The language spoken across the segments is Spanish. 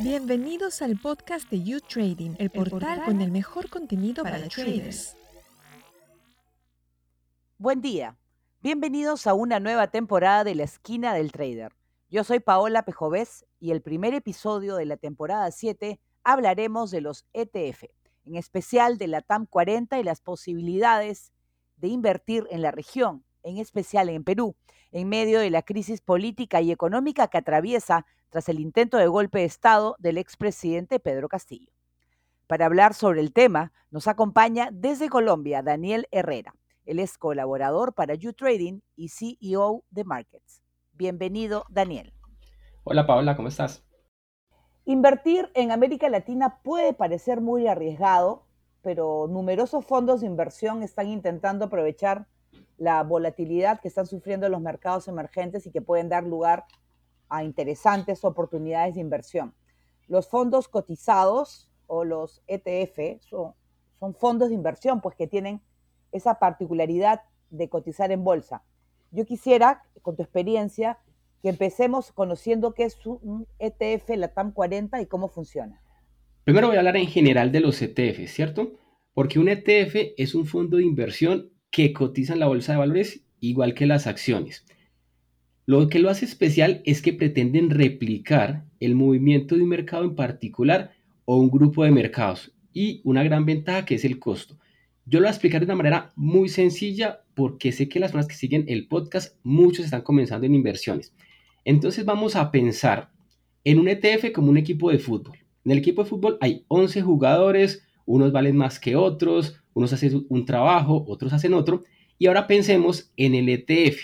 Bienvenidos al podcast de You Trading, el portal con el mejor contenido para traders. Buen día. Bienvenidos a una nueva temporada de La Esquina del Trader. Yo soy Paola Pejovés y el primer episodio de la temporada 7 hablaremos de los ETF, en especial de la TAM 40 y las posibilidades de invertir en la región, en especial en Perú, en medio de la crisis política y económica que atraviesa tras el intento de golpe de Estado del expresidente Pedro Castillo. Para hablar sobre el tema, nos acompaña desde Colombia Daniel Herrera. Él es colaborador para YouTrading y CEO de Markets. Bienvenido, Daniel. Hola, Paola, ¿cómo estás? Invertir en América Latina puede parecer muy arriesgado, pero numerosos fondos de inversión están intentando aprovechar la volatilidad que están sufriendo los mercados emergentes y que pueden dar lugar a interesantes oportunidades de inversión. Los fondos cotizados o los ETF son, fondos de inversión, pues que tienen esa particularidad de cotizar en bolsa. Yo quisiera, con tu experiencia, que empecemos conociendo qué es un ETF, la TAM 40 y cómo funciona. Primero voy a hablar en general de los ETF, ¿cierto? Porque un ETF es un fondo de inversión que cotiza en la bolsa de valores igual que las acciones. Lo que lo hace especial es que pretenden replicar el movimiento de un mercado en particular o un grupo de mercados y una gran ventaja que es el costo. Yo lo voy a explicar de una manera muy sencilla porque sé que las personas que siguen el podcast, muchos están comenzando en inversiones. Entonces vamos a pensar en un ETF como un equipo de fútbol. En el equipo de fútbol hay 11 jugadores, unos valen más que otros, unos hacen un trabajo, otros hacen otro. Y ahora pensemos en el ETF.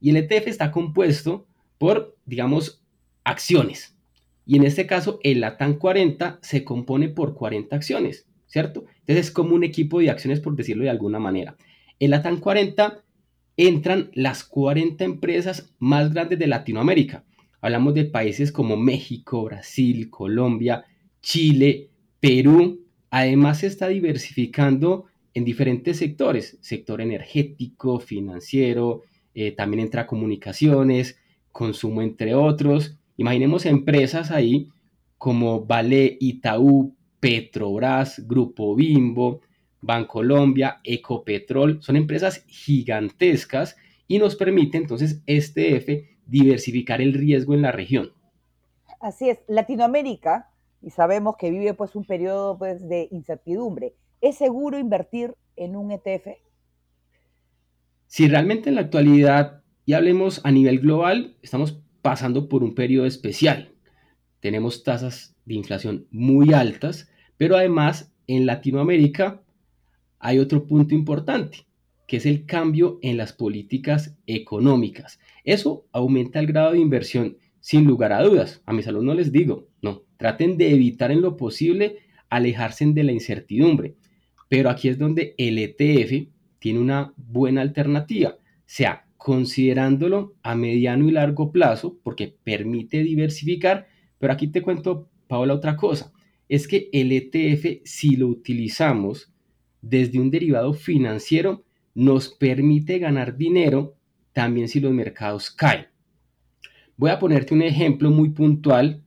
Y el ETF está compuesto por, digamos, acciones. Y en este caso, el LATAM 40 se compone por 40 acciones, ¿cierto? Entonces es como un equipo de acciones, por decirlo de alguna manera. En LATAM 40 entran las 40 empresas más grandes de Latinoamérica. Hablamos de países como México, Brasil, Colombia, Chile, Perú. Además se está diversificando en diferentes sectores, sector energético, financiero, eh, también entra comunicaciones, consumo, entre otros. Imaginemos empresas ahí como Vale, Itaú, Petrobras, Grupo Bimbo, Bancolombia, Ecopetrol, son empresas gigantescas y nos permite entonces este F diversificar el riesgo en la región. Así es, Latinoamérica, y sabemos que vive pues un periodo pues, de incertidumbre, ¿es seguro invertir en un ETF? Si realmente en la actualidad, y hablemos a nivel global, estamos pasando por un periodo especial. Tenemos tasas de inflación muy altas, pero además en Latinoamérica hay otro punto importante, que es el cambio en las políticas económicas. Eso aumenta el grado de inversión sin lugar a dudas. A mis alumnos les digo, no, traten de evitar en lo posible alejarse de la incertidumbre. Pero aquí es donde el ETF tiene una buena alternativa, sea considerándolo a mediano y largo plazo, porque permite diversificar. Pero aquí te cuento, Paola, otra cosa. Es que el ETF, si lo utilizamos desde un derivado financiero nos permite ganar dinero también si los mercados caen. Voy a ponerte un ejemplo muy puntual.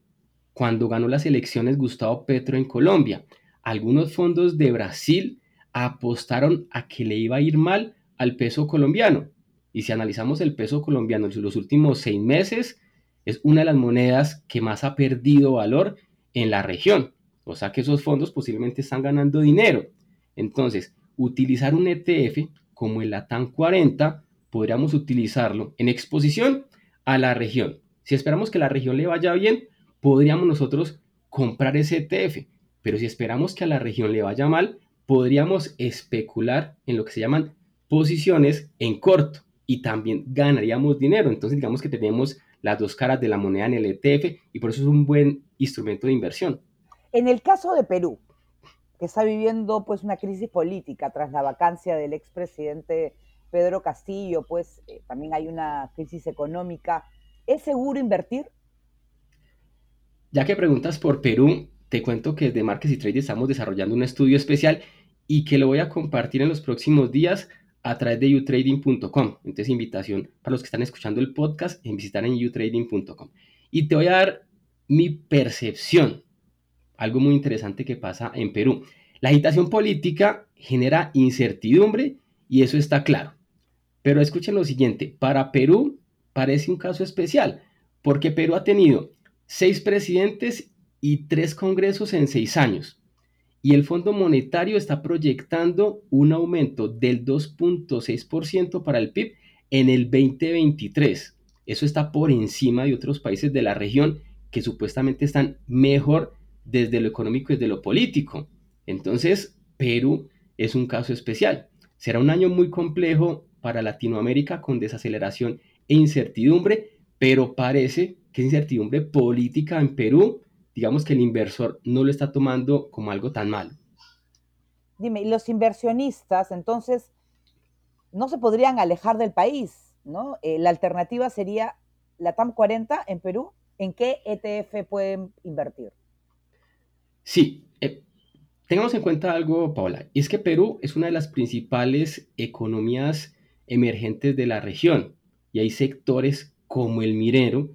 Cuando ganó las elecciones Gustavo Petro en Colombia, algunos fondos de Brasil apostaron a que le iba a ir mal al peso colombiano. Y si analizamos el peso colombiano en los últimos seis meses, es una de las monedas que más ha perdido valor en la región. O sea que esos fondos posiblemente están ganando dinero. Entonces, utilizar un ETF como el LATAM 40, podríamos utilizarlo en exposición a la región. Si esperamos que la región le vaya bien, podríamos nosotros comprar ese ETF. Pero si esperamos que a la región le vaya mal, podríamos especular en lo que se llaman posiciones en corto y también ganaríamos dinero. Entonces digamos que tenemos las dos caras de la moneda en el ETF y por eso es un buen instrumento de inversión. En el caso de Perú, que está viviendo pues una crisis política tras la vacancia del expresidente Pedro Castillo, pues eh, también hay una crisis económica. ¿Es seguro invertir? Ya que preguntas por Perú, te cuento que desde Markets y Trade estamos desarrollando un estudio especial y que lo voy a compartir en los próximos días a través de utrading.com. Entonces, invitación para los que están escuchando el podcast en visitar en utrading.com. Y te voy a dar mi percepción. Algo muy interesante que pasa en Perú. La agitación política genera incertidumbre y eso está claro. Pero escuchen lo siguiente, para Perú parece un caso especial, porque Perú ha tenido seis presidentes y tres congresos en seis años. Y el Fondo Monetario está proyectando un aumento del 2.6% para el PIB en el 2023. Eso está por encima de otros países de la región que supuestamente están mejor desde lo económico y desde lo político. Entonces, Perú es un caso especial. Será un año muy complejo para Latinoamérica con desaceleración e incertidumbre, pero parece que incertidumbre política en Perú, digamos que el inversor no lo está tomando como algo tan malo. Dime, los inversionistas entonces no se podrían alejar del país, ¿no? Eh, la alternativa sería la TAM 40 en Perú. ¿En qué ETF pueden invertir? Sí, eh, tengamos en cuenta algo, Paola, y es que Perú es una de las principales economías emergentes de la región y hay sectores como el mirero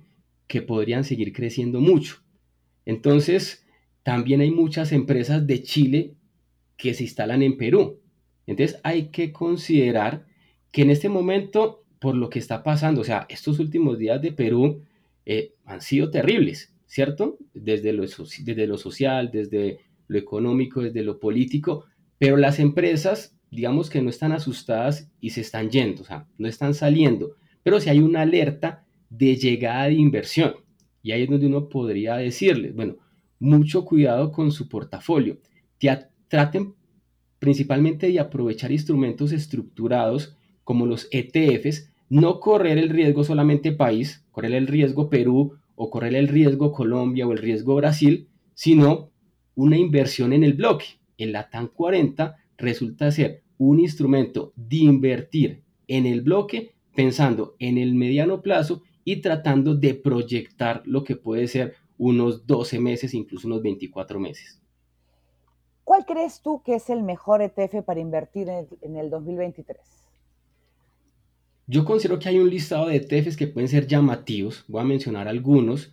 que podrían seguir creciendo mucho. Entonces, también hay muchas empresas de Chile que se instalan en Perú. Entonces, hay que considerar que en este momento, por lo que está pasando, o sea, estos últimos días de Perú eh, han sido terribles, ¿cierto? Desde lo, desde lo social, desde lo económico, desde lo político, pero las empresas, digamos que no están asustadas y se están yendo, o sea, no están saliendo, pero si hay una alerta de llegada de inversión. Y ahí es donde uno podría decirles, bueno, mucho cuidado con su portafolio. Traten principalmente de aprovechar instrumentos estructurados como los ETFs, no correr el riesgo solamente país, correr el riesgo Perú o correr el riesgo Colombia o el riesgo Brasil, sino una inversión en el bloque. En la TAN 40 resulta ser un instrumento de invertir en el bloque pensando en el mediano plazo y tratando de proyectar lo que puede ser unos 12 meses, incluso unos 24 meses. ¿Cuál crees tú que es el mejor ETF para invertir en el 2023? Yo considero que hay un listado de ETFs que pueden ser llamativos, voy a mencionar algunos.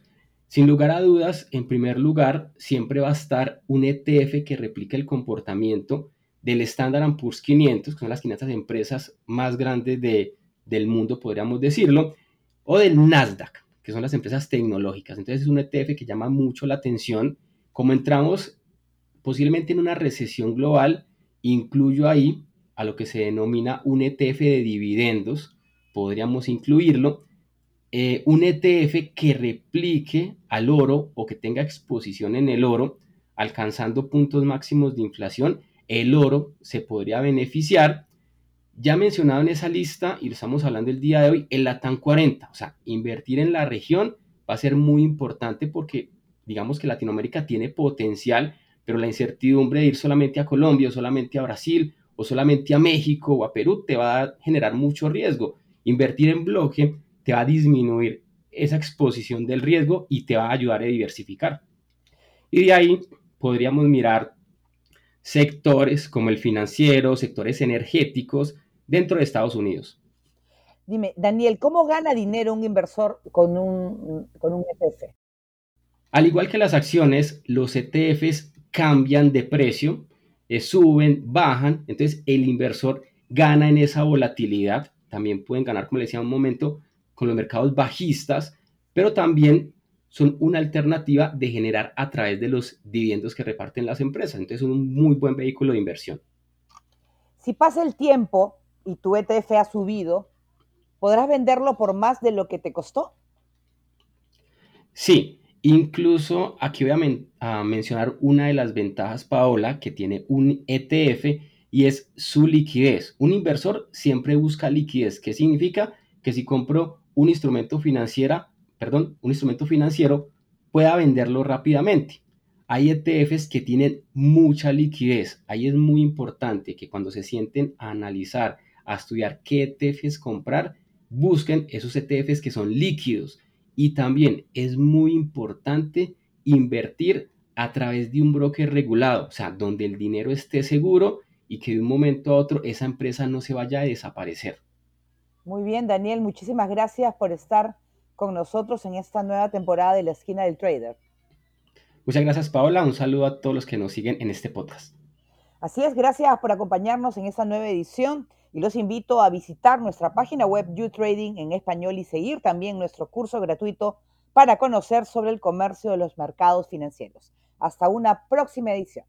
Sin lugar a dudas, en primer lugar, siempre va a estar un ETF que replique el comportamiento del Standard Poor's 500, que son las 500 empresas más grandes del mundo, podríamos decirlo, o del Nasdaq, que son las empresas tecnológicas. Entonces es un ETF que llama mucho la atención. Como entramos posiblemente en una recesión global, incluyo ahí a lo que se denomina un ETF de dividendos, podríamos incluirlo, eh, un ETF que replique al oro o que tenga exposición en el oro, alcanzando puntos máximos de inflación, el oro se podría beneficiar. Ya mencionado en esa lista, y lo estamos hablando el día de hoy, el LATAM 40. O sea, invertir en la región va a ser muy importante porque digamos que Latinoamérica tiene potencial, pero la incertidumbre de ir solamente a Colombia o solamente a Brasil o solamente a México o a Perú te va a generar mucho riesgo. Invertir en bloque te va a disminuir esa exposición del riesgo y te va a ayudar a diversificar. Y de ahí podríamos mirar sectores como el financiero, sectores energéticos dentro de Estados Unidos. Dime, Daniel, ¿cómo gana dinero un inversor con un, con un ETF? Al igual que las acciones, los ETFs cambian de precio, eh, suben, bajan, entonces el inversor gana en esa volatilidad también pueden ganar, como les decía un momento, con los mercados bajistas, pero también son una alternativa de generar a través de los dividendos que reparten las empresas. Entonces, es un muy buen vehículo de inversión. Si pasa el tiempo y tu ETF ha subido, ¿podrás venderlo por más de lo que te costó? Sí, incluso aquí voy a, mencionar una de las ventajas, Paola, que tiene un ETF y es su liquidez. Un inversor siempre busca liquidez. ¿Qué significa? Que si compro un instrumento financiera, perdón, un instrumento financiero, pueda venderlo rápidamente. Hay ETFs que tienen mucha liquidez. Ahí es muy importante que cuando se sienten a analizar, a estudiar qué ETFs comprar, busquen esos ETFs que son líquidos. Y también es muy importante invertir a través de un broker regulado, o sea, donde el dinero esté seguro y que de un momento a otro esa empresa no se vaya a desaparecer. Muy bien, Daniel, muchísimas gracias por estar con nosotros en esta nueva temporada de la esquina del trader. Muchas gracias Paola, un saludo a todos los que nos siguen en este podcast. Así es, gracias por acompañarnos en esta nueva edición y los invito a visitar nuestra página web YouTrading en español y seguir también nuestro curso gratuito para conocer sobre el comercio de los mercados financieros. Hasta una próxima edición.